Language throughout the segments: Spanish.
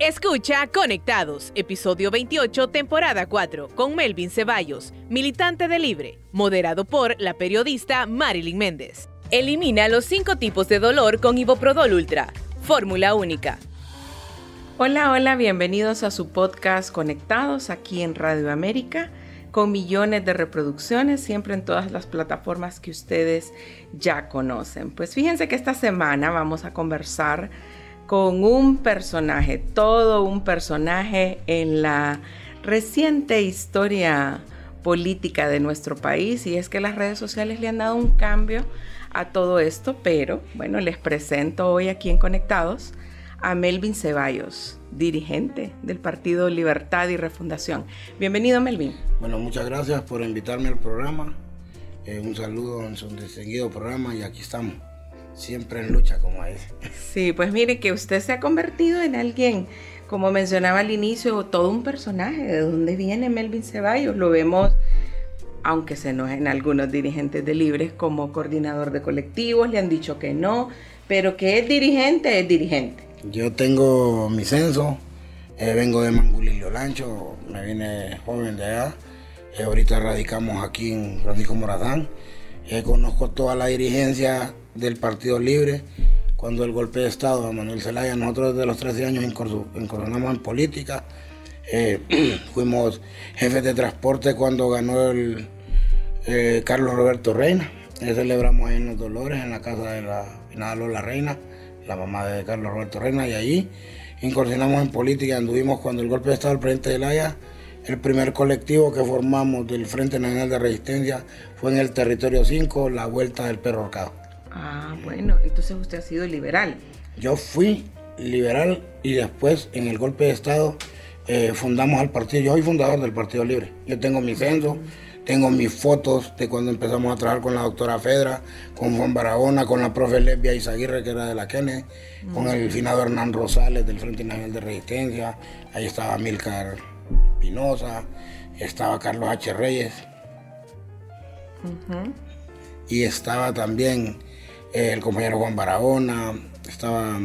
Escucha Conectados, episodio 28, temporada 4, con Melvin Ceballos, militante de Libre, moderado por la periodista Marilyn Méndez. Elimina los cinco tipos de dolor con Iboprodol Ultra, fórmula única. Hola, hola, bienvenidos a su podcast Conectados aquí en Radio América, con millones de reproducciones, siempre en todas las plataformas que ustedes ya conocen. Pues fíjense que esta semana vamos a conversar con un personaje, todo un personaje en la reciente historia política de nuestro país y es que las redes sociales le han dado un cambio a todo esto, pero bueno, les presento hoy aquí en Conectados a Melvin Ceballos, dirigente del Partido Libertad y Refundación. Bienvenido Melvin. Bueno, muchas gracias por invitarme al programa. Eh, un saludo en su distinguido programa y aquí estamos siempre en lucha, como es. Sí, pues mire que usted se ha convertido en alguien, como mencionaba al inicio, todo un personaje. ¿De dónde viene Melvin Ceballos? Lo vemos, aunque se enojen algunos dirigentes de Libres, como coordinador de colectivos, le han dicho que no, pero que es dirigente, es dirigente. Yo tengo mi censo, eh, vengo de Mangulillo Lancho, me vine joven de allá. Eh, ahorita radicamos aquí en Francisco Morazán. Eh, conozco toda la dirigencia del Partido Libre. Cuando el golpe de Estado de Manuel Zelaya, nosotros desde los 13 años incursionamos en política. Eh, fuimos jefes de transporte cuando ganó el eh, Carlos Roberto Reina. celebramos ahí en Los Dolores, en la casa de la finada Reina, la mamá de Carlos Roberto Reina, y allí incursionamos en política. Anduvimos cuando el golpe de Estado del presidente Zelaya el primer colectivo que formamos del Frente Nacional de Resistencia fue en el Territorio 5, la Vuelta del Perro Arcado. Ah, bueno, entonces usted ha sido liberal. Yo fui liberal y después en el golpe de Estado eh, fundamos al partido. Yo soy fundador del Partido Libre. Yo tengo mi censo, tengo mis fotos de cuando empezamos a trabajar con la doctora Fedra, con Juan Barahona, con la profe Lesbia Izaguirre, que era de la Kennedy, con el finado Hernán Rosales del Frente Nacional de Resistencia. Ahí estaba Milcar Pinoza, estaba Carlos H. Reyes. Y estaba también el compañero Juan Barahona, estaba,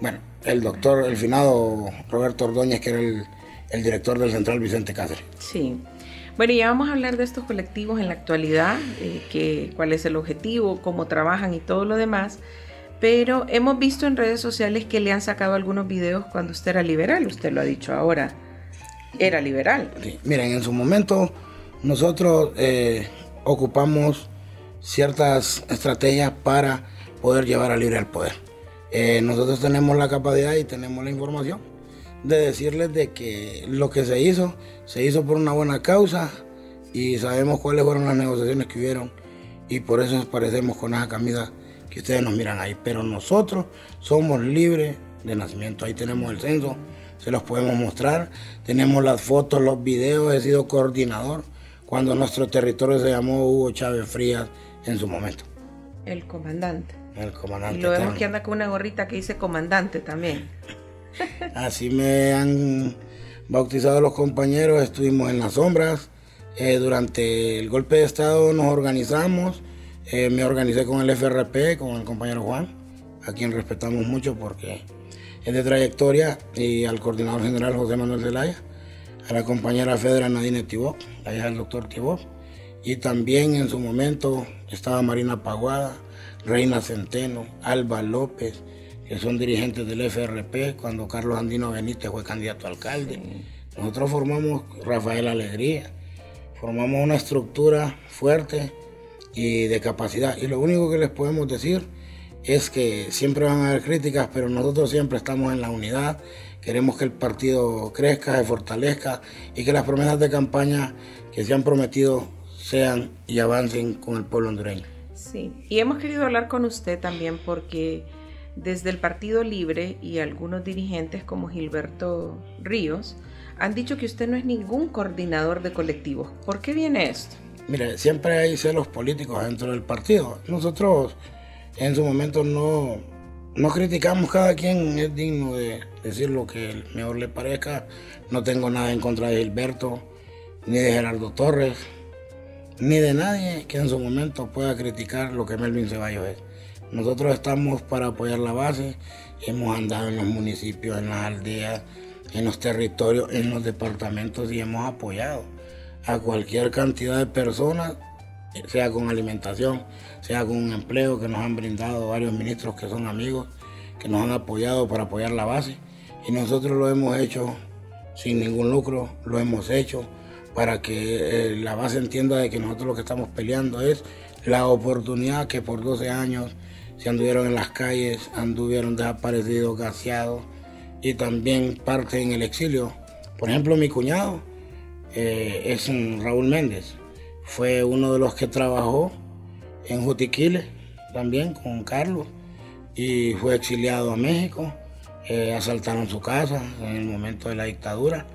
bueno, el doctor, el finado Roberto Ordóñez, que era el, director del Central Vicente Cáceres. Sí. Bueno, ya vamos a hablar de estos colectivos en la actualidad, eh, que, cuál es el objetivo, cómo trabajan y todo lo demás. Pero hemos visto en redes sociales que le han sacado algunos videos cuando usted era liberal, usted lo ha dicho ahora, era liberal. Miren, en su momento nosotros eh, ocupamos ciertas estrategias para poder llevar a Libre al poder. Eh, nosotros tenemos la capacidad y tenemos la información de decirles de que lo que se hizo, se hizo por una buena causa y sabemos cuáles fueron las negociaciones que hubieron y por eso nos parecemos con esa camisa que ustedes nos miran ahí. Pero nosotros somos libres de nacimiento, ahí tenemos el censo, se los podemos mostrar, tenemos las fotos, los videos, he sido coordinador cuando nuestro territorio se llamó Hugo Chávez Frías en su momento. El comandante. El comandante. Y lo vemos que anda con una gorrita que dice comandante también. Así me han bautizado los compañeros, estuvimos en las sombras. Eh, durante el golpe de Estado nos organizamos. Eh, me organicé con el FRP, con el compañero Juan, a quien respetamos mucho porque es de trayectoria, y al coordinador general José Manuel Zelaya, a la compañera Fedra Nadine Tibó, la hija del doctor Tibó, y también en su momento estaba Marina Paguada, Reina Centeno, Alba López, que son dirigentes del FRP, cuando Carlos Andino Benítez fue candidato a alcalde. Nosotros formamos Rafael Alegría, formamos una estructura fuerte y de capacidad. Y lo único que les podemos decir es que siempre van a haber críticas, pero nosotros siempre estamos en la unidad. Queremos que el partido crezca, se fortalezca y que las promesas de campaña que se han prometido sean y avancen con el pueblo hondureño. Sí, y hemos querido hablar con usted también porque desde el Partido Libre y algunos dirigentes como Gilberto Ríos han dicho que usted no es ningún coordinador de colectivos. ¿Por qué viene esto? Mire, siempre hay celos políticos dentro del partido. Nosotros en su momento no, no criticamos, cada quien es digno de decir lo que mejor le parezca. No tengo nada en contra de Gilberto ni de Gerardo Torres ni de nadie que en su momento pueda criticar lo que Melvin Ceballos es. Nosotros estamos para apoyar la base hemos andado en los municipios, en las aldeas, en los territorios, en los departamentos y hemos apoyado a cualquier cantidad de personas, sea con alimentación, sea con un empleo que nos han brindado varios ministros que son amigos, que nos han apoyado para apoyar la base. Y nosotros lo hemos hecho sin ningún lucro, lo hemos hecho para que eh, la base entienda de que nosotros lo que estamos peleando es la oportunidad que por 12 años se anduvieron en las calles, anduvieron desaparecidos, gaseados y también parte en el exilio. Por ejemplo, mi cuñado eh, es Raúl Méndez, fue uno de los que trabajó en Jutiquile también con Carlos y fue exiliado a México. Eh, asaltaron su casa en el momento de la dictadura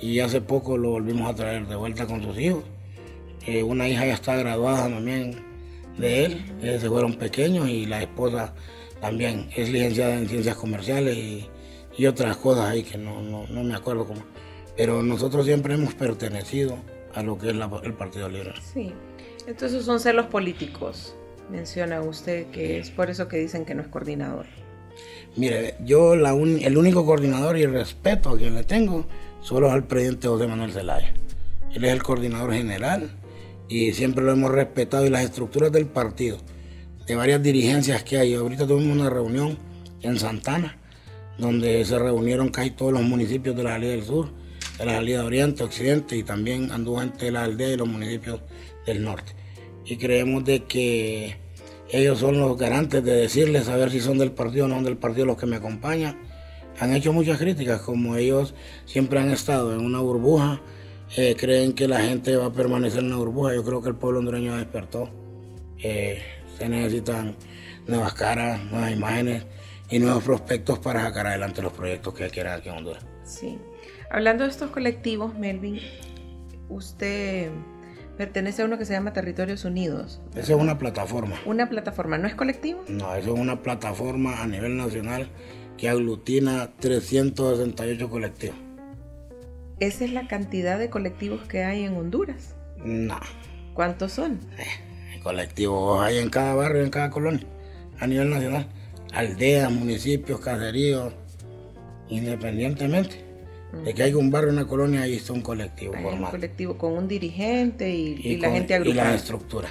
y hace poco lo volvimos a traer de vuelta con sus hijos. Eh, una hija ya está graduada también de él, ellos se fueron pequeños y la esposa también es licenciada en ciencias comerciales y, otras cosas ahí que no, me acuerdo cómo. Pero nosotros siempre hemos pertenecido a lo que es el Partido Libre. Sí, entonces son celos políticos, menciona usted, que es por eso que dicen que no es coordinador. Mire, yo la el único coordinador y respeto a quien le tengo solo al presidente José Manuel Zelaya. Él es el coordinador general y siempre lo hemos respetado y las estructuras del partido, de varias dirigencias que hay. Ahorita tuvimos una reunión en Santana, donde se reunieron casi todos los municipios de la salida del sur, de la salida oriente, occidente y también anduvo de la aldea y los municipios del norte. Y creemos de que ellos son los garantes de decirles a ver si son del partido o no del partido los que me acompañan. Han hecho muchas críticas, como ellos siempre han estado en una burbuja eh, creen que la gente va a permanecer en la burbuja. Yo creo que el pueblo hondureño despertó. Eh, se necesitan nuevas caras, nuevas imágenes y nuevos prospectos para sacar adelante los proyectos que quieran aquí en Honduras. Sí. Hablando de estos colectivos, Melvin, usted pertenece a uno que se llama Territorios Unidos. Esa es una plataforma. ¿Una plataforma? ¿No es colectivo? No, eso es una plataforma a nivel nacional que aglutina 368 colectivos. ¿Esa es la cantidad de colectivos que hay en Honduras? No. ¿Cuántos son? Eh, colectivos hay en cada barrio, en cada colonia, a nivel nacional. Aldeas, municipios, caseríos, independientemente. De que haya un barrio, una colonia, ahí está un colectivo hay Un colectivo con un dirigente y, la gente agrupada. Y la estructura.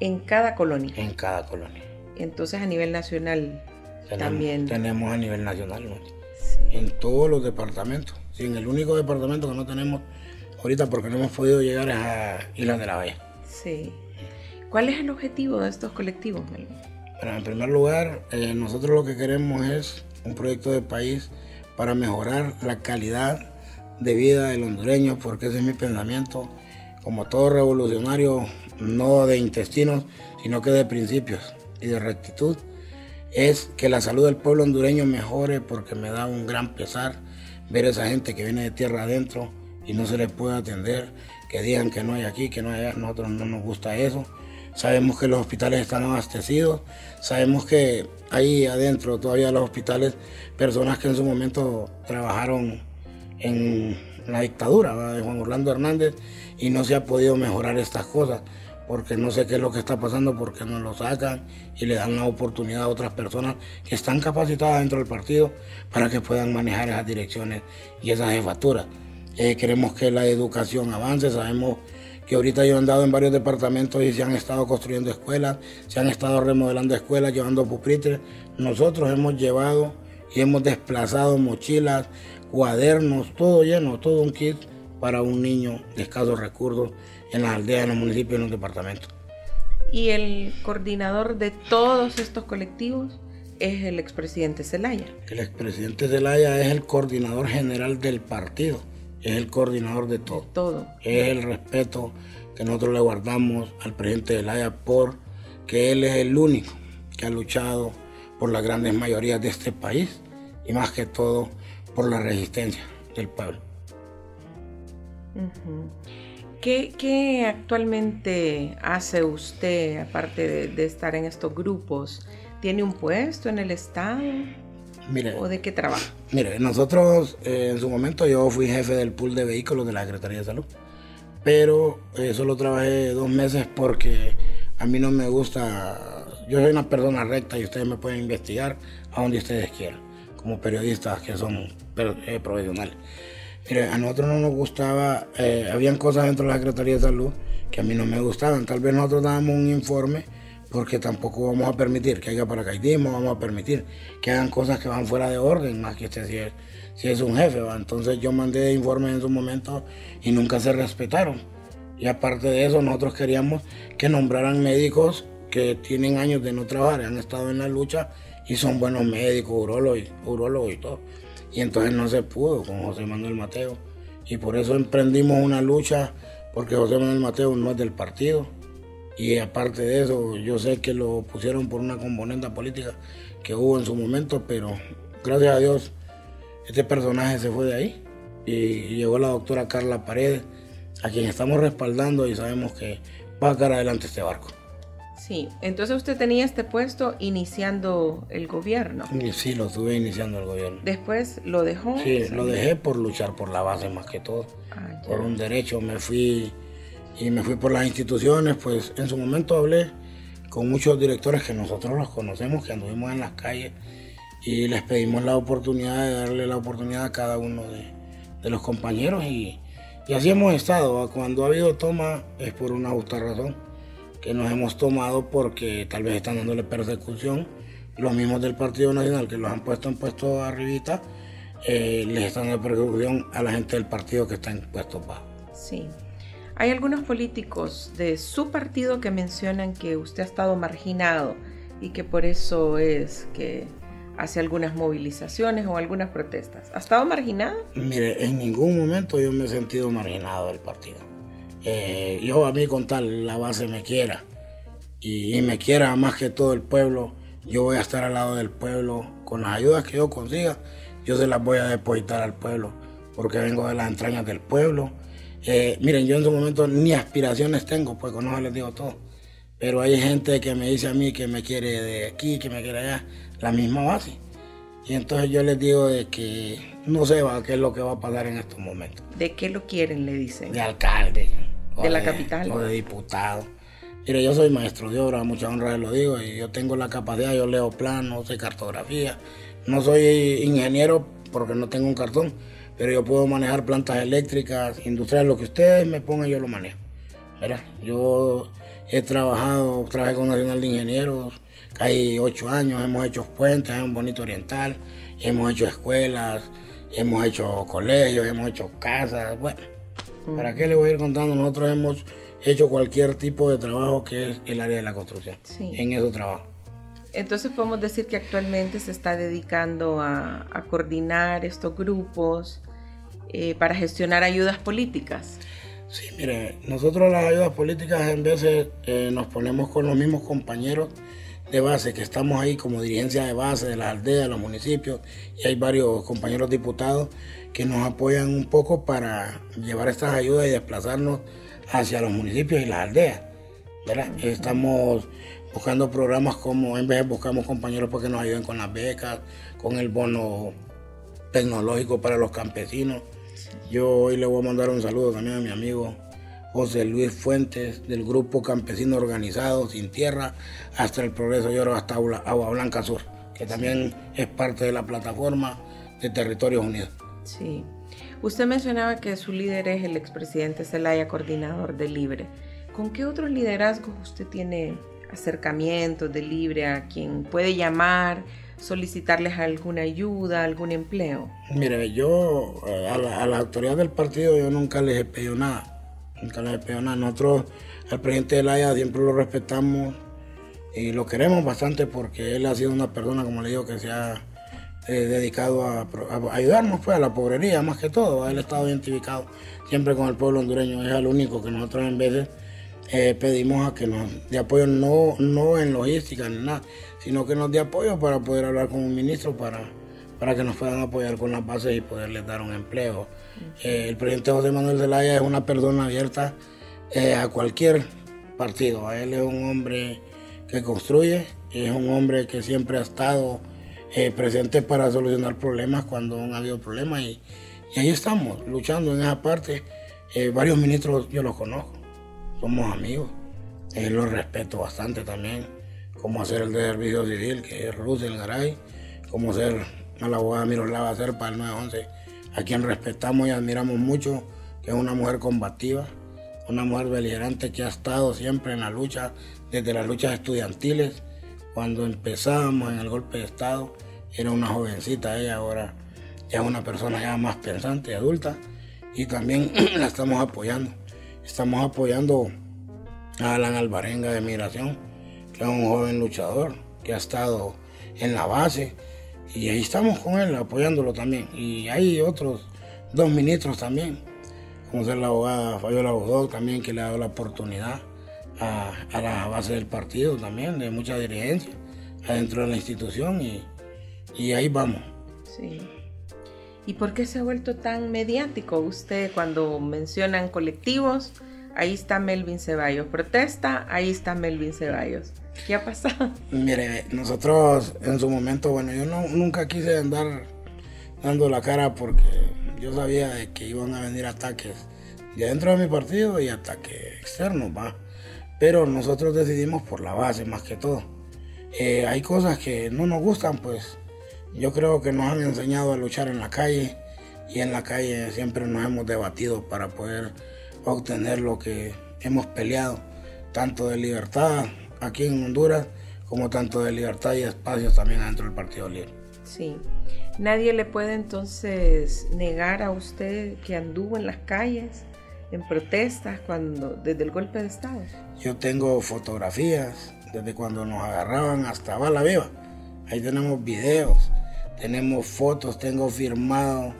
En cada colonia. En cada colonia. Entonces a nivel nacional también. Tenemos a nivel nacional, en todos los departamentos. Sí, en el único departamento que no tenemos ahorita porque no hemos podido llegar a Islas de la Bahía. Sí. ¿Cuál es el objetivo de estos colectivos? Bueno, en primer lugar, eh, nosotros lo que queremos es un proyecto de país para mejorar la calidad de vida del hondureño, porque ese es mi pensamiento, como todo revolucionario, no de intestinos, sino que de principios y de rectitud, es que la salud del pueblo hondureño mejore porque me da un gran pesar ver a esa gente que viene de tierra adentro y no se les puede atender, que digan que no hay aquí, que no hay allá, nosotros no nos gusta eso. Sabemos que los hospitales están abastecidos, sabemos que ahí adentro todavía los hospitales, personas que en su momento trabajaron en la dictadura de Juan Orlando Hernández y no se ha podido mejorar estas cosas porque no sé qué es lo que está pasando, porque no lo sacan y le dan la oportunidad a otras personas que están capacitadas dentro del partido para que puedan manejar esas direcciones y esas jefaturas. Eh, queremos que la educación avance, sabemos que ahorita yo he andado en varios departamentos y se han estado construyendo escuelas, se han estado remodelando escuelas, llevando pupitres. Nosotros hemos llevado y hemos desplazado mochilas, cuadernos, todo lleno, todo un kit para un niño de escasos recursos en las aldeas, en los municipios, en los departamentos. Y el coordinador de todos estos colectivos es el expresidente Zelaya. El expresidente Zelaya es el coordinador general del partido, es el coordinador de todo. todo. Es el respeto que nosotros le guardamos al presidente Zelaya por que él es el único que ha luchado por las grandes mayorías de este país y más que todo por la resistencia del pueblo. ¿Qué, actualmente hace usted, aparte de, estar en estos grupos? ¿Tiene un puesto en el Estado? ¿O de qué trabaja? Mire, nosotros eh, en su momento yo fui jefe del pool de vehículos de la Secretaría de Salud, pero eh, solo trabajé dos meses porque a mí no me gusta, yo soy una persona recta y ustedes me pueden investigar a donde ustedes quieran, como periodistas que son eh, profesionales. Mire, a nosotros no nos gustaba, eh, habían cosas dentro de la Secretaría de Salud que a mí no me gustaban. Tal vez nosotros dábamos un informe porque tampoco vamos a permitir que haya paracaidismo, vamos a permitir que hagan cosas que van fuera de orden, más que este si es, un jefe. Entonces yo mandé informes en su momento y nunca se respetaron. Y aparte de eso, nosotros queríamos que nombraran médicos que tienen años de no trabajar, han estado en la lucha y son buenos médicos, urólogos, urólogos y todo. Y entonces no se pudo con José Manuel Mateo. Y por eso emprendimos una lucha, porque José Manuel Mateo no es del partido. Y aparte de eso, yo sé que lo pusieron por una componente política que hubo en su momento, pero gracias a Dios, este personaje se fue de ahí. Y llegó la doctora Carla Paredes, a quien estamos respaldando y sabemos que va a sacar adelante este barco. Sí, entonces usted tenía este puesto iniciando el gobierno. Sí, lo estuve iniciando el gobierno. Después lo dejó. Sí, lo dejé por luchar por la base más que todo. Ah, por un derecho me fui y me fui por las instituciones, pues en su momento hablé con muchos directores que nosotros los conocemos, que anduvimos en las calles y les pedimos la oportunidad de darle la oportunidad a cada uno de, los compañeros y, y así hemos estado. Cuando ha habido toma es por una justa razón que nos hemos tomado porque tal vez están dándole persecución. Los mismos del Partido Nacional que los han puesto en puesto arribita, eh, les están dando persecución a la gente del partido que está en puesto bajo. Sí. Hay algunos políticos de su partido que mencionan que usted ha estado marginado y que por eso es que hace algunas movilizaciones o algunas protestas. ¿Ha estado marginado? Mire, en ningún momento yo me he sentido marginado del partido. Eh, yo a mí con tal la base me quiera y, me quiera más que todo el pueblo, yo voy a estar al lado del pueblo con las ayudas que yo consiga, yo se las voy a depositar al pueblo porque vengo de las entrañas del pueblo. Eh, miren, yo en su momento ni aspiraciones tengo, pues con eso les digo todo. Pero hay gente que me dice a mí que me quiere de aquí, que me quiere allá, la misma base. Y entonces yo les digo de que no sé qué es lo que va a pasar en estos momentos. ¿De qué lo quieren, le dicen? De alcalde de la capital. O de diputado. Mire, yo soy maestro de obra, mucha honra lo digo, y yo tengo la capacidad, yo leo planos, sé cartografía. No soy ingeniero porque no tengo un cartón, pero yo puedo manejar plantas eléctricas, industriales, lo que ustedes me pongan, yo lo manejo. Yo he trabajado, trabajé con Nacional de Ingenieros, hay ocho años, hemos hecho puentes en un bonito oriental, hemos hecho escuelas, hemos hecho colegios, hemos hecho casas, bueno ¿Para qué le voy a ir contando? Nosotros hemos hecho cualquier tipo de trabajo que es el área de la construcción. En ese trabajo. Entonces podemos decir que actualmente se está dedicando a, coordinar estos grupos eh, para gestionar ayudas políticas. Sí, mire, nosotros las ayudas políticas en veces eh, nos ponemos con los mismos compañeros de base, que estamos ahí como dirigencia de base de las aldeas, de los municipios, y hay varios compañeros diputados que nos apoyan un poco para llevar estas ayudas y desplazarnos hacia los municipios y las aldeas. Estamos buscando programas como, en vez buscamos compañeros para que nos ayuden con las becas, con el bono tecnológico para los campesinos. Yo hoy le voy a mandar un saludo también a mi amigo José Luis Fuentes del Grupo Campesino Organizado Sin Tierra hasta el Progreso y Oro hasta Agua Blanca Sur, que también es parte de la plataforma de Territorios Unidos. Sí. Usted mencionaba que su líder es el expresidente Zelaya, coordinador de Libre. ¿Con qué otros liderazgos usted tiene acercamientos de Libre a quien puede llamar, solicitarles alguna ayuda, algún empleo? Mire, yo a la, a la autoridad del partido yo nunca les he pedido nada. Nunca les he pedido nada. Nosotros al presidente Zelaya siempre lo respetamos y lo queremos bastante porque él ha sido una persona, como le digo, que se ha eh, dedicado a, ayudarnos pues, a la pobrería más que todo. Él ha estado identificado siempre con el pueblo hondureño. Es el único que nosotros en veces eh, pedimos a que nos dé apoyo, no, no en logística ni nada, sino que nos dé apoyo para poder hablar con un ministro para, para que nos puedan apoyar con las bases y poderles dar un empleo. Eh, el presidente José Manuel Zelaya es una persona abierta a cualquier partido. Él es un hombre que construye, es un hombre que siempre ha estado eh, presentes para solucionar problemas cuando han habido problemas y, ahí estamos, luchando en esa parte. Eh, varios ministros yo los conozco, somos amigos, eh, los respeto bastante también, como hacer el de servicio civil, que es Russell Garay, como ser a la abogada Miroslava Serpa del 911, a quien respetamos y admiramos mucho, que es una mujer combativa, una mujer beligerante que ha estado siempre en la lucha, desde las luchas estudiantiles, cuando empezábamos en el golpe de Estado, era una jovencita ella, ahora ya es una persona ya más pensante adulta, y también la estamos apoyando. Estamos apoyando a Alan Alvarenga de Migración, que es un joven luchador, que ha estado en la base, y ahí estamos con él apoyándolo también. Y hay otros dos ministros también, como ser la abogada Fabiola Budó también, que le ha dado la oportunidad a, la base del partido también, de mucha dirigencia, adentro de la institución, y, y ahí vamos. Sí. ¿Y por qué se ha vuelto tan mediático usted cuando mencionan colectivos? Ahí está Melvin Ceballos. Protesta, ahí está Melvin Ceballos. ¿Qué ha pasado? Mire, nosotros en su momento, bueno, yo no, nunca quise andar dando la cara porque yo sabía de que iban a venir ataques de dentro de mi partido y ataques externos, va. Pero nosotros decidimos por la base más que todo. Eh, hay cosas que no nos gustan, pues yo creo que nos han enseñado a luchar en la calle y en la calle siempre nos hemos debatido para poder obtener lo que hemos peleado, tanto de libertad aquí en Honduras como tanto de libertad y espacios también dentro del Partido Libre. Sí. Nadie le puede entonces negar a usted que anduvo en las calles en protestas cuando desde el golpe de Estado. Yo tengo fotografías desde cuando nos agarraban hasta Bala Viva. Ahí tenemos videos tenemos fotos, tengo firmado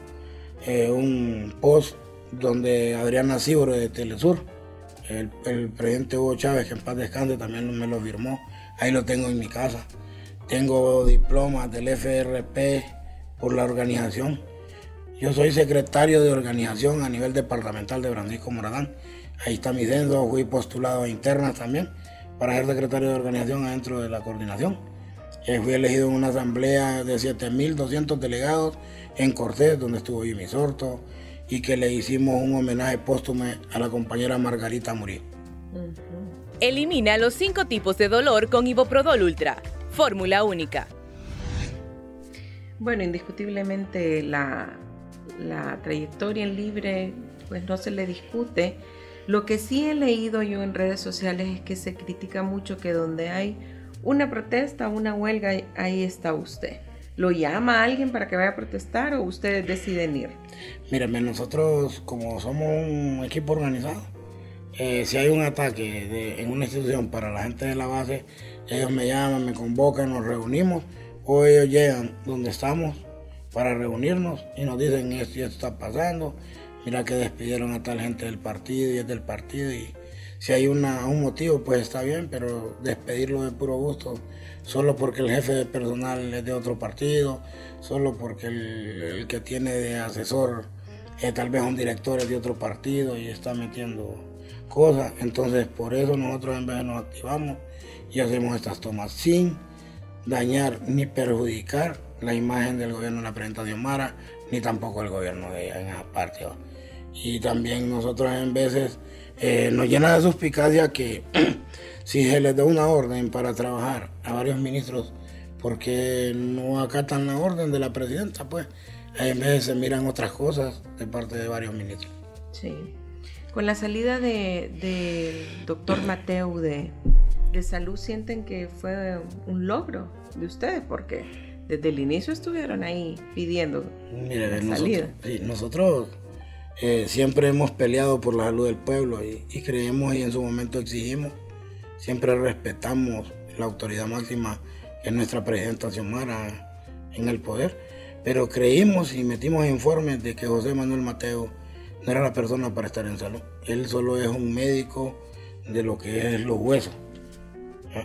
eh, un post donde Adriana Cibro de Telesur, el, presidente Hugo Chávez, que en paz descanse, también me lo firmó. Ahí lo tengo en mi casa. Tengo diplomas del FRP por la organización. Yo soy secretario de organización a nivel departamental de Francisco Moradán. Ahí está mi censo, fui postulado a internas también para ser secretario de organización adentro de la coordinación. Eh, fui elegido en una asamblea de 7.200 delegados en Cortés, donde estuvo Jimmy Sorto, y que le hicimos un homenaje póstumo a la compañera Margarita Murillo. Elimina los cinco tipos de dolor con Iboprodol Ultra. Fórmula única. Bueno, indiscutiblemente la, la trayectoria en libre pues no se le discute. Lo que sí he leído yo en redes sociales es que se critica mucho que donde hay una protesta, una huelga, ahí está usted. ¿Lo llama a alguien para que vaya a protestar o ustedes deciden ir? Mírame, nosotros como somos un equipo organizado, eh, si hay un ataque en una institución para la gente de la base, ellos me llaman, me convocan, nos reunimos o ellos llegan donde estamos para reunirnos y nos dicen esto está pasando, mira que despidieron a tal gente del partido y es del partido y si hay una, un motivo, pues está bien, pero despedirlo de puro gusto, solo porque el jefe de personal es de otro partido, solo porque el, que tiene de asesor es tal vez un director es de otro partido y está metiendo cosas. Entonces, por eso nosotros en vez nos activamos y hacemos estas tomas sin dañar ni perjudicar la imagen del gobierno la presidenta Diomara, ni tampoco el gobierno de ella en esa parte. Y también nosotros en veces eh, nos llena de suspicacia que si se les da una orden para trabajar a varios ministros porque no acatan la orden de la presidenta, pues en vez se miran otras cosas de parte de varios ministros. Sí. Con la salida del de doctor Mateo de, de salud, ¿sienten que fue un logro de ustedes? Porque desde el inicio estuvieron ahí pidiendo la salida. sí, nosotros eh, siempre hemos peleado por la salud del pueblo y, creemos y en su momento exigimos, siempre respetamos la autoridad máxima en nuestra presidenta Xiomara en el poder, pero creímos y metimos informes de que José Manuel Mateo no era la persona para estar en salud. Él solo es un médico de lo que es los huesos.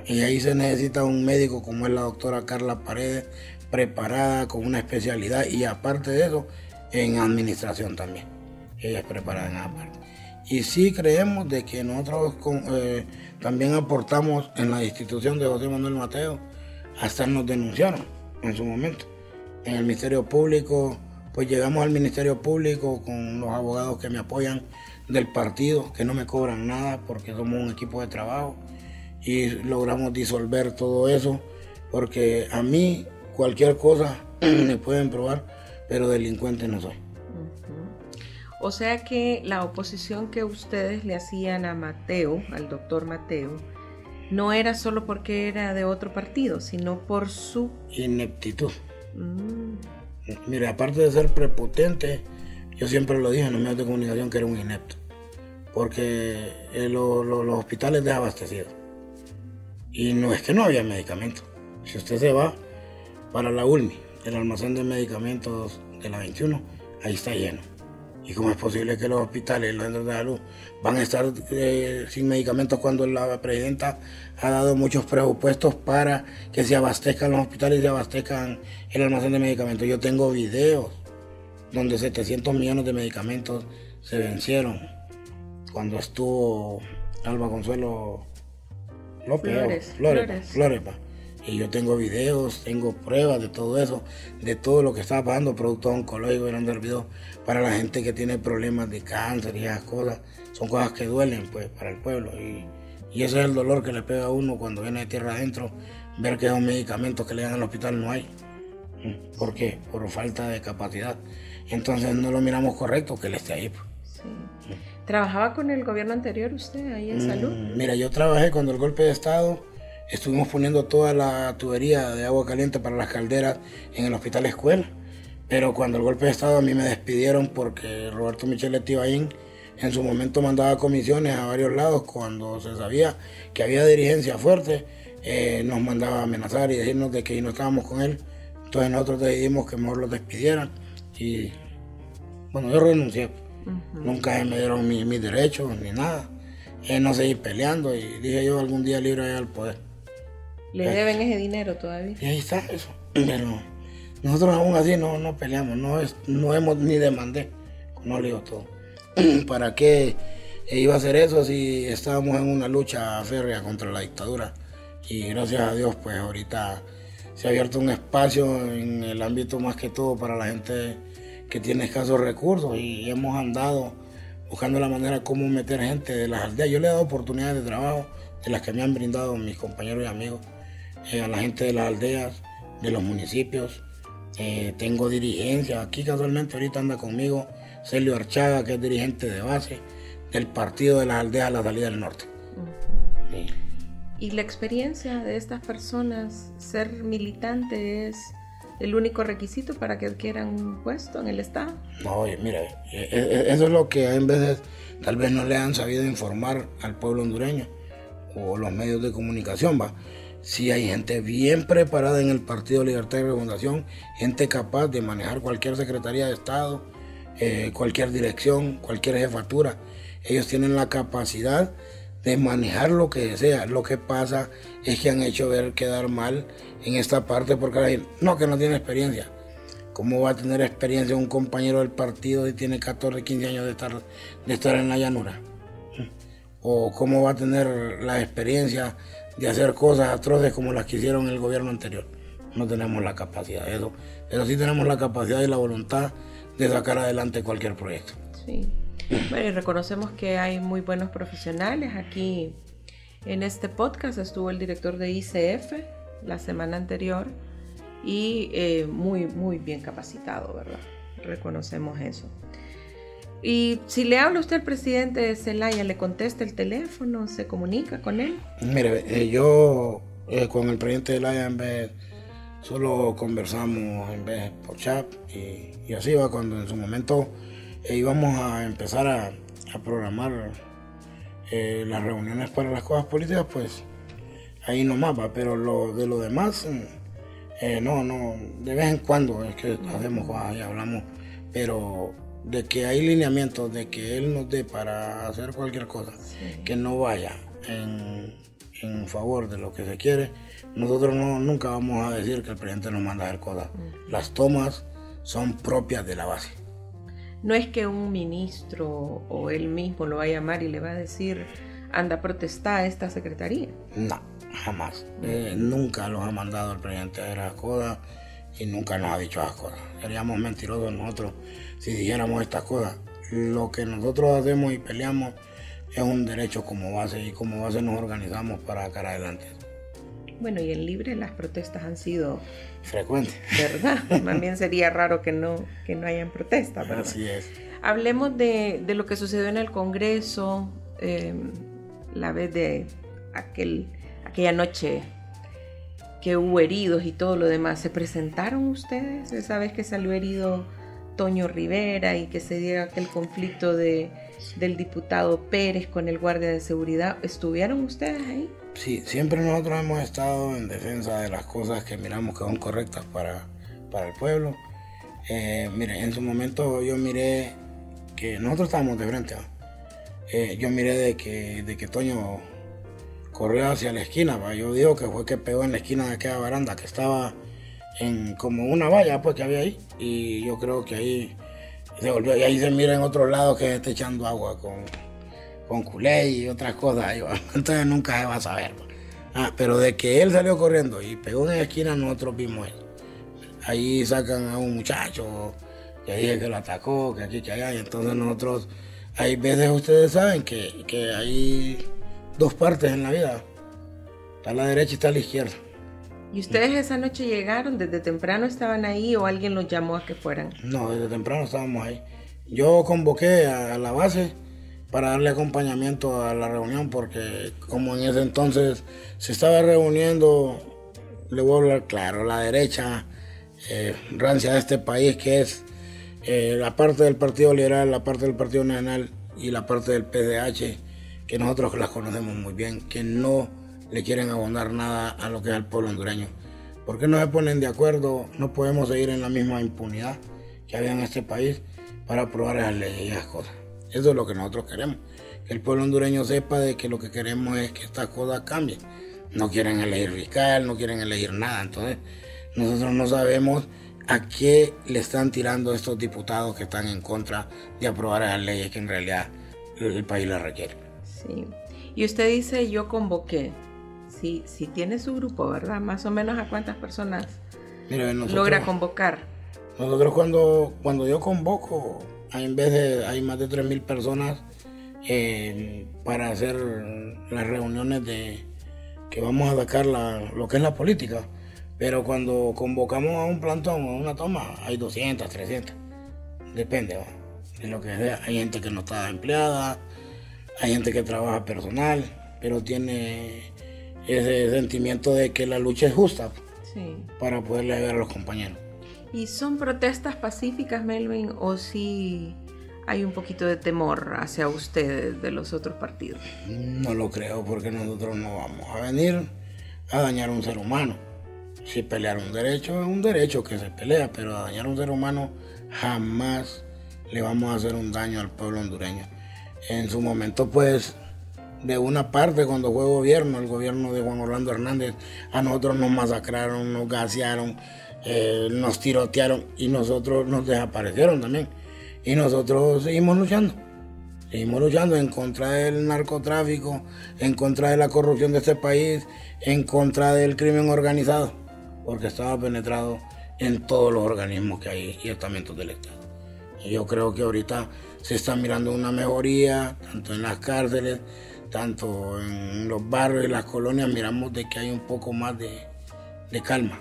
Y ahí se necesita un médico como es la doctora Carla Paredes, preparada con una especialidad y aparte de eso, en administración también ellas preparan aparte. Y sí creemos de que nosotros eh, también aportamos en la institución de José Manuel Mateo, hasta nos denunciaron en su momento. En el Ministerio Público, pues llegamos al Ministerio Público con los abogados que me apoyan del partido, que no me cobran nada porque somos un equipo de trabajo. Y logramos disolver todo eso, porque a mí cualquier cosa me pueden probar, pero delincuente no soy. O sea que la oposición que ustedes le hacían a Mateo, al doctor Mateo, no era solo porque era de otro partido, sino por su ineptitud. Mm. Mire, aparte de ser prepotente, yo siempre lo dije en los medios de comunicación que era un inepto, porque eh, los hospitales desabastecidos. Y no es que no había medicamentos. Si usted se va para la ULMI, el almacén de medicamentos de la 21, ahí está lleno. ¿Y cómo es posible que los hospitales, los centros de salud, van a estar eh, sin medicamentos cuando la presidenta ha dado muchos presupuestos para que se abastezcan los hospitales y se abastezcan el almacén de medicamentos? Yo tengo videos donde 700 millones de medicamentos se vencieron cuando estuvo Alba Consuelo Flores. Flores. Flores. Y yo tengo videos, tengo pruebas de todo eso, de todo lo que está pasando, productos oncológicos eran servido para la gente que tiene problemas de cáncer y esas cosas. Son cosas que duelen pues para el pueblo. Y, y ese es el dolor que le pega a uno cuando viene de tierra adentro, ver que esos medicamentos que le dan al hospital no hay. ¿Por qué? Por falta de capacidad. Entonces no lo miramos correcto que él esté ahí. Pues. ¿Trabajaba con el gobierno anterior usted ahí en salud? Mm, mira, yo trabajé cuando el golpe de Estado estuvimos poniendo toda la tubería de agua caliente para las calderas en el hospital escuela. Pero cuando el golpe de Estado a mí me despidieron porque Roberto Micheletti Ibaín en su momento mandaba comisiones a varios lados cuando se sabía que había dirigencia fuerte, eh, nos mandaba a amenazar y decirnos de que no estábamos con él. Entonces nosotros decidimos que mejor lo despidieran y bueno, yo renuncié. Nunca me dieron mis, derechos ni nada. Eh, no seguir peleando y dije yo algún día libre al poder. ¿Le deben ese dinero todavía? Y ahí está eso. Pero nosotros aún así no, no peleamos, no, es, no hemos ni demandé. No le digo todo. ¿Para qué iba a hacer eso si estábamos en una lucha férrea contra la dictadura? Y gracias a Dios, pues ahorita se ha abierto un espacio en el ámbito más que todo para la gente que tiene escasos recursos y hemos andado buscando la manera como meter gente de las aldeas. Yo le he dado oportunidades de trabajo de las que me han brindado mis compañeros y amigos eh, a la gente de las aldeas, de los municipios. Eh, tengo dirigencia, aquí casualmente ahorita anda conmigo Celio Archaga, que es dirigente de base del partido de las aldeas a la salida del norte. ¿Y la experiencia de estas personas, ser militante es el único requisito para que adquieran un puesto en el Estado? No, mire, eh, eso es lo que en veces tal vez no le han sabido informar al pueblo hondureño o los medios de comunicación, va si hay gente bien preparada en el Partido Libertad y Refundación, gente capaz de manejar cualquier Secretaría de Estado, eh, cualquier dirección, cualquier jefatura. Ellos tienen la capacidad de manejar lo que sea. Lo que pasa es que han hecho ver quedar mal en esta parte porque no, que no tiene experiencia. ¿Cómo va a tener experiencia un compañero del partido y tiene 14, 15 años de estar, de estar en la llanura? ¿O cómo va a tener la experiencia de hacer cosas atroces como las que hicieron el gobierno anterior. No tenemos la capacidad eso, pero sí tenemos la capacidad y la voluntad de sacar adelante cualquier proyecto. Sí. Bueno, y reconocemos que hay muy buenos profesionales. Aquí en este podcast estuvo el director de ICF la semana anterior y eh, muy, muy bien capacitado, ¿verdad? Reconocemos eso. Y si le habla usted al presidente de Celaya, ¿le contesta el teléfono? ¿Se comunica con él? Mire, eh, yo eh, con el presidente de Celaya en vez solo conversamos en vez por chat y, así va cuando en su momento íbamos a empezar a, programar las reuniones para las cosas políticas, pues ahí nomás va, pero lo, de lo demás, no, no, de vez en cuando es que hacemos cosas y hablamos, pero de que hay lineamientos de que él nos dé para hacer cualquier cosa que no vaya en, favor de lo que se quiere, nosotros no, nunca vamos a decir que el presidente nos manda a hacer cosas. Mm. Las tomas son propias de la base. No es que un ministro o él mismo lo va a llamar y le va a decir, anda a a esta secretaría. No, jamás. Eh, nunca los ha mandado el presidente a hacer cosas y nunca nos ha dicho esas cosas. Seríamos mentirosos nosotros si dijéramos estas cosas. Lo que nosotros hacemos y peleamos es un derecho como base y como base nos organizamos para sacar adelante. Bueno, y en Libre las protestas han sido frecuentes. ¿Verdad? También sería raro que no, que no hayan protestas, ¿verdad? Así es. Hablemos de, de lo que sucedió en el Congreso, eh, la vez de aquel, aquella noche que hubo heridos y todo lo demás. ¿Se presentaron ustedes esa vez que salió herido Toño Rivera y que se dio aquel conflicto de, del diputado Pérez con el guardia de seguridad? ¿Estuvieron ustedes ahí? Sí, siempre nosotros hemos estado en defensa de las cosas que miramos que son correctas para, para el pueblo. Eh, mire, en su momento yo miré que nosotros estábamos de frente. Eh, yo miré de que, de que Toño corrió hacia la esquina, yo digo que fue que pegó en la esquina de aquella baranda que estaba en como una valla pues que había ahí y yo creo que ahí se volvió y ahí se mira en otro lado que está echando agua con, con culé y otras cosas entonces nunca se va a saber pues. ah, pero de que él salió corriendo y pegó en la esquina nosotros vimos eso ahí sacan a un muchacho que dije que lo atacó que aquí que allá y entonces nosotros hay veces ustedes saben que, que hay dos partes en la vida. Está a la derecha y está a la izquierda. ¿Y ustedes esa noche llegaron? ¿Desde temprano estaban ahí o alguien los llamó a que fueran? No, desde temprano estábamos ahí. Yo convoqué a la base para darle acompañamiento a la reunión porque como en ese entonces se estaba reuniendo, le voy a hablar claro, la derecha eh, rancia de este país que es eh, la parte del Partido Liberal, la parte del Partido Nacional y la parte del PDH que nosotros las conocemos muy bien, que no le quieren abonar nada a lo que es el pueblo hondureño. ¿Por qué no se ponen de acuerdo? No podemos seguir en la misma impunidad que había en este país para aprobar esas leyes y esas cosas. Eso es lo que nosotros queremos. Que el pueblo hondureño sepa de que lo que queremos es que estas cosas cambien. No quieren elegir fiscal, no quieren elegir nada. Entonces, nosotros no sabemos a qué le están tirando estos diputados que están en contra de aprobar esas leyes que en realidad el país las requiere. Sí. Y usted dice, yo convoqué. Sí, sí tiene su grupo, ¿verdad? Más o menos a cuántas personas logra convocar. Nosotros cuando, cuando yo convoco, en vez de, hay más de 3.000 personas eh, para hacer las reuniones de que vamos a sacar lo que es la política. Pero cuando convocamos a un plantón o a una toma, hay 200, 300. Depende de lo que sea. Hay gente que no está empleada, hay gente que trabaja personal, pero tiene ese sentimiento de que la lucha es justa para poderle ayudar a los compañeros. ¿Y son protestas pacíficas, Melvin, o si hay un poquito de temor hacia ustedes de los otros partidos? No lo creo, porque nosotros no vamos a venir a dañar a un ser humano. Si pelear un derecho es un derecho que se pelea, pero a dañar a un ser humano jamás le vamos a hacer un daño al pueblo hondureño en su momento pues de una parte cuando fue gobierno, el gobierno de Juan Orlando Hernández, a nosotros nos masacraron, nos gasearon, eh, nos tirotearon y nosotros nos desaparecieron también. Y nosotros seguimos luchando. Seguimos luchando en contra del narcotráfico, en contra de la corrupción de este país, en contra del crimen organizado, porque estaba penetrado en todos los organismos que hay y estamentos del Estado. Y yo creo que ahorita se está mirando una mejoría, tanto en las cárceles, tanto en los barrios y las colonias, miramos de que hay un poco más de, calma.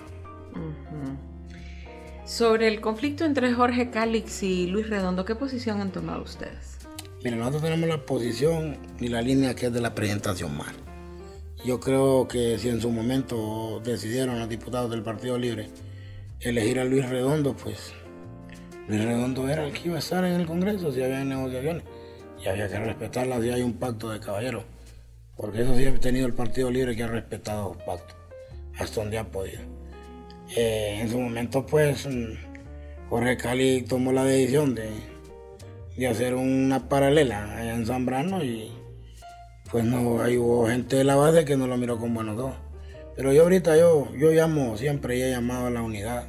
Sobre el conflicto entre Jorge Cálix y Luis Redondo, ¿qué posición han tomado ustedes? Mira, nosotros tenemos la posición y la línea que es de la presentación mal. Yo creo que si en su momento decidieron los diputados del Partido Libre elegir a Luis Redondo, pues Luis Redondo era el que iba a estar en el Congreso si había negociaciones. Y había que respetarlas si hay un pacto de caballeros. Porque eso sí ha tenido el Partido Libre que ha respetado los pactos. Hasta donde ha podido. Eh, en su momento, pues, mm, Jorge Cali tomó la decisión de, de hacer una paralela allá en Zambrano y pues no, ahí hubo gente de la base que no lo miró con buenos ojos. Pero yo ahorita yo, yo llamo, siempre he llamado a la unidad.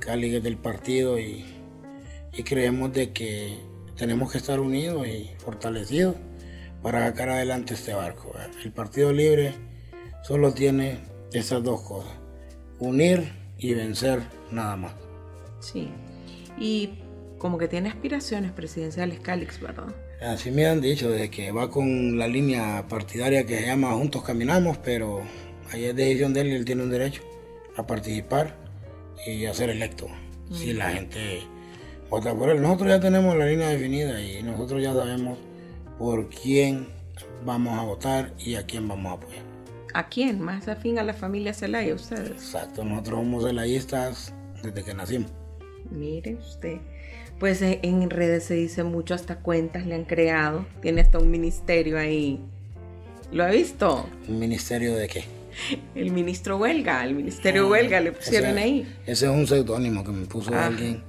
Cali del partido y y creemos de que tenemos que estar unidos y fortalecidos para sacar adelante este barco. El Partido Libre solo tiene esas dos cosas, unir y vencer nada más. Sí, y como que tiene aspiraciones presidenciales Calix, ¿verdad? Así me han dicho, de que va con la línea partidaria que se llama Juntos Caminamos, pero ahí es decisión de él y él tiene un derecho a participar y a ser electo. Si la gente vota por él. Nosotros ya tenemos la línea definida y nosotros ya sabemos por quién vamos a votar y a quién vamos a apoyar. ¿A quién? Más afín a la familia Zelaya, ustedes. Exacto, nosotros somos celayistas desde que nacimos. Mire usted. Pues eh, en redes se dice mucho, hasta cuentas le han creado. Tiene hasta un ministerio ahí. ¿Lo ha visto? ¿Un ministerio de qué? El ministro huelga, el ministerio ah, huelga le pusieron ahí. Ese es un seudónimo que me puso ah. alguien.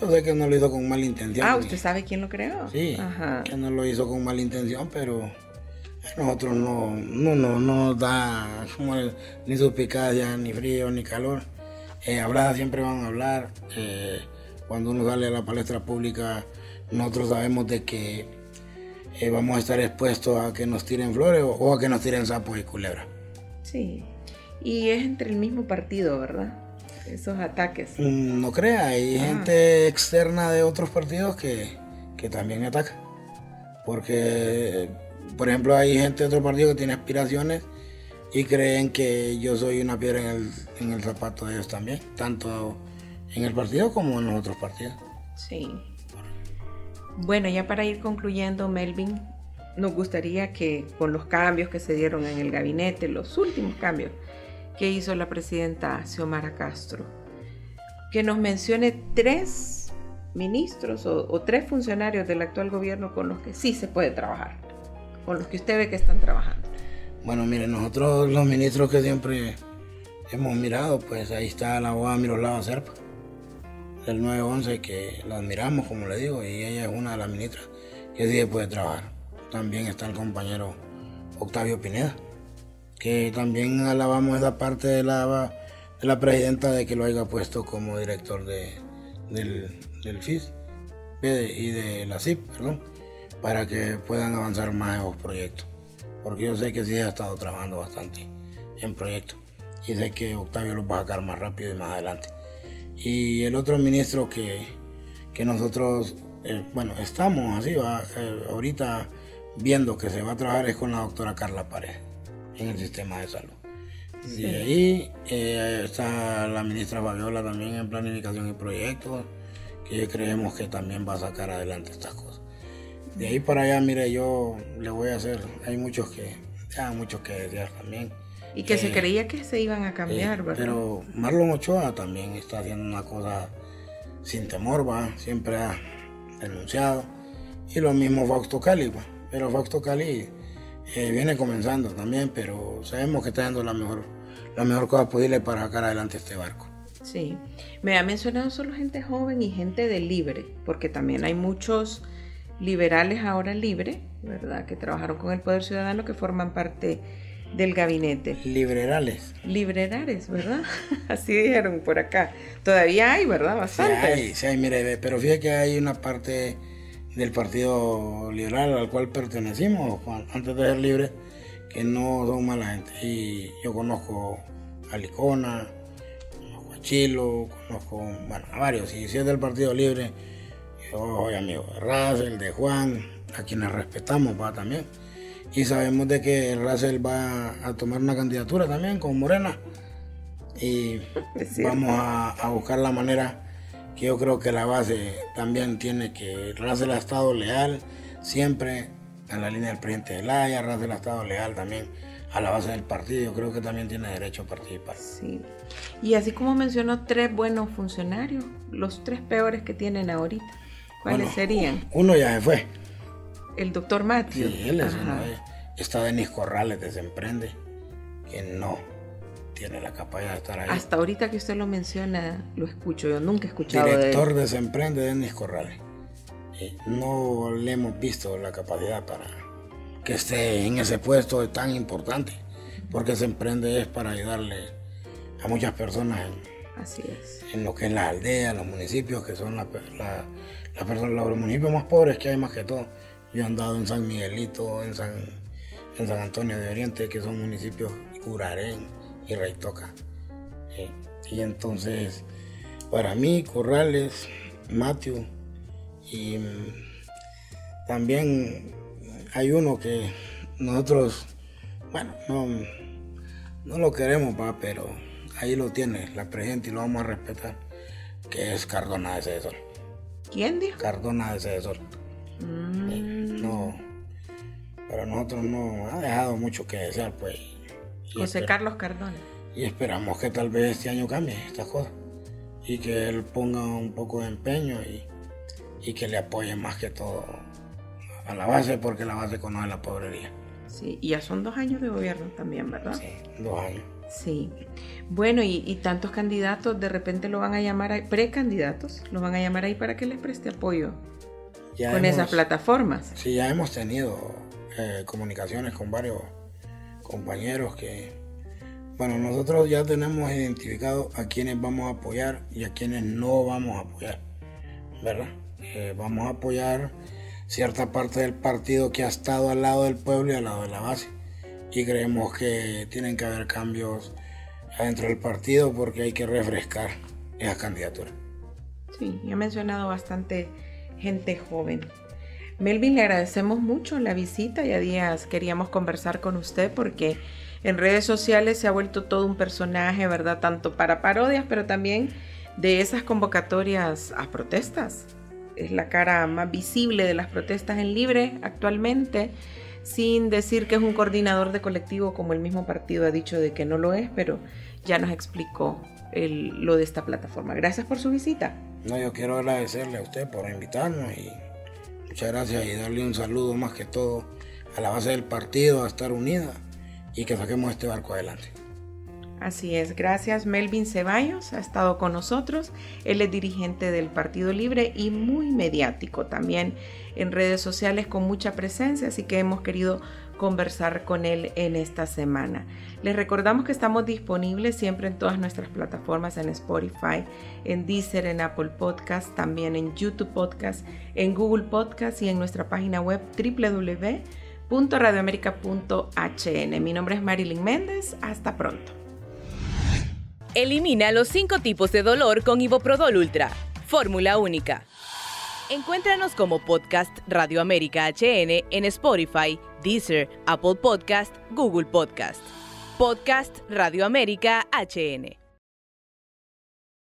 yo sé que no lo hizo con mala intención. Ah, ¿usted sabe quién lo creó? Sí, que no lo hizo con mala intención, pero nosotros no, no, no, nos da ni suspicacia, ni frío, ni calor. Eh, hablar siempre van a hablar. Eh, cuando uno sale a la palestra pública, nosotros sabemos de que eh, vamos a estar expuestos a que nos tiren flores o, a que nos tiren sapos y culebras. Sí, y es entre el mismo partido, ¿verdad? Esos ataques. Mm, no crea, hay ah. gente externa de otros partidos que, que también ataca. Porque, por ejemplo, hay gente de otro partido que tiene aspiraciones y creen que yo soy una piedra en el, zapato de ellos también, tanto en el partido como en los otros partidos. Sí. Bueno, ya para ir concluyendo, Melvin, nos gustaría que con los cambios que se dieron en el gabinete, los últimos cambios que hizo la presidenta Xiomara Castro, que nos mencione tres ministros o, tres funcionarios del actual gobierno con los que sí se puede trabajar, con los que usted ve que están trabajando. Bueno, mire, nosotros los ministros que siempre hemos mirado, pues ahí está la abogada Miroslava Serpa del 911 que la admiramos, como le digo, y ella es una de las ministras que sí puede trabajar. También está el compañero Octavio Pineda, que también alabamos esa parte de la, de la presidenta de que lo haya puesto como director de, del, del FIS y de la CIP, perdón, para que puedan avanzar más esos proyectos. Porque yo sé que sí ha estado trabajando bastante en proyectos y sé que Octavio los va a sacar más rápido y más adelante. Y el otro ministro que, nosotros, eh, bueno, estamos así, va, eh, ahorita viendo que se va a trabajar es con la doctora Carla Pared en el sistema de salud. Y ahí eh, está la ministra Fabiola también en planificación y proyectos, que creemos que también va a sacar adelante estas cosas. De ahí para allá, mire, yo le voy a hacer, hay muchos que, ya muchos que desear también. Y que se creía que se iban a cambiar, ¿verdad? Pero Marlon Ochoa también está haciendo una cosa sin temor, va, siempre ha denunciado. Y lo mismo Fausto Cali, va. pero Fausto Cali eh, viene comenzando también, pero sabemos que está dando la mejor, la mejor cosa posible para sacar adelante este barco. Sí, me ha mencionado solo gente joven y gente de libre, porque también hay muchos liberales ahora libre, ¿verdad? Que trabajaron con el Poder Ciudadano, que forman parte del gabinete. Liberales. Liberales, ¿verdad? Así dijeron por acá. Todavía hay, ¿verdad? Bastante. Sí, sí, hay, mire, pero fíjate que hay una parte del Partido Liberal al cual pertenecimos antes de ser libre que no son mala gente. Y yo conozco a Licona, conozco a Chilo, conozco bueno, a varios. Y si es del Partido Libre, soy amigo de Russell, de Juan, a quienes respetamos va también. Y sabemos de que Russell va a tomar una candidatura también con Morena. Y vamos a, buscar la manera que yo creo que la base también tiene que Russell ha estado leal siempre en la línea del presidente de Laya, Russell ha estado leal también a la base del partido, yo creo que también tiene derecho a participar. Sí. Y así como mencionó tres buenos funcionarios, los tres peores que tienen ahorita, ¿cuáles serían? Uno ya se fue, el doctor Matthew. Sí, él es uno Está Denis Corrales de Semprende, que no tiene la capacidad de estar ahí. Hasta ahorita que usted lo menciona, lo escucho. Yo nunca he escuchado Director de, de Semprende, Denis Corrales. no le hemos visto la capacidad para que esté en ese puesto tan importante, porque Semprende es para ayudarle a muchas personas en, Así es. en lo que es la aldea, los municipios, que son la, personas, los municipios más pobres que hay más que todo yo he andado en San Miguelito, en San, en San Antonio de Oriente, que son municipios Curarén y Reitoca. Y entonces, para mí, Corrales, Matthew Y mm, también hay uno que nosotros, bueno, no, no lo queremos, pero ahí lo tiene la presente y lo vamos a respetar, que es Cardona de César. ¿Quién dijo? Cardona de César. Mm. No, para nosotros no ha dejado mucho que desear, pues. José Carlos Cardona. Y esperamos que tal vez este año cambie estas cosas. Y que él ponga un poco de empeño y, y que le apoye más que todo a la base, porque la base conoce la pobrería. Sí, y ya son dos años de gobierno también, ¿verdad? Sí, dos años. Sí. Bueno, y, y tantos candidatos de repente lo van a llamar, ahí- precandidatos, lo van a llamar ahí para que les preste apoyo Ya con hemos- esas plataformas. Sí, ya hemos tenido eh, comunicaciones con varios compañeros que, bueno, nosotros ya tenemos identificado a quienes vamos a apoyar y a quienes no vamos a apoyar, ¿verdad? Eh, vamos a apoyar cierta parte del partido que ha estado al lado del pueblo y al lado de la base. Y creemos que tienen que haber cambios adentro del partido porque hay que refrescar esas candidaturas. Sí, ha mencionado bastante gente joven. Melvin, le agradecemos mucho la visita. Ya días queríamos conversar con usted porque en redes sociales se ha vuelto todo un personaje, ¿verdad? Tanto para parodias, pero también de esas convocatorias a protestas. Es la cara más visible de las protestas en libre actualmente, sin decir que es un coordinador de colectivo como el mismo partido ha dicho de que no lo es, pero ya nos explicó el- lo de esta plataforma. Gracias por su visita. No, yo quiero agradecerle a usted por invitarnos y muchas gracias y darle un saludo más que todo a la base del partido, a estar unida y que saquemos este barco adelante. Así es, gracias Melvin Ceballos, ha estado con nosotros. Él es dirigente del Partido Libre y muy mediático también en redes sociales con mucha presencia, así que hemos querido conversar con él en esta semana. Les recordamos que estamos disponibles siempre en todas nuestras plataformas, en Spotify, en Deezer, en Apple Podcast, también en YouTube Podcast, en Google Podcast y en nuestra página web www.radioamerica.hn. Mi nombre es Marilyn Méndez, hasta pronto. Elimina los cinco tipos de dolor con Iboprodol Ultra. Fórmula única. Encuéntranos como Podcast Radio América HN en Spotify, Deezer, Apple Podcast, Google Podcast. Podcast Radio América HN.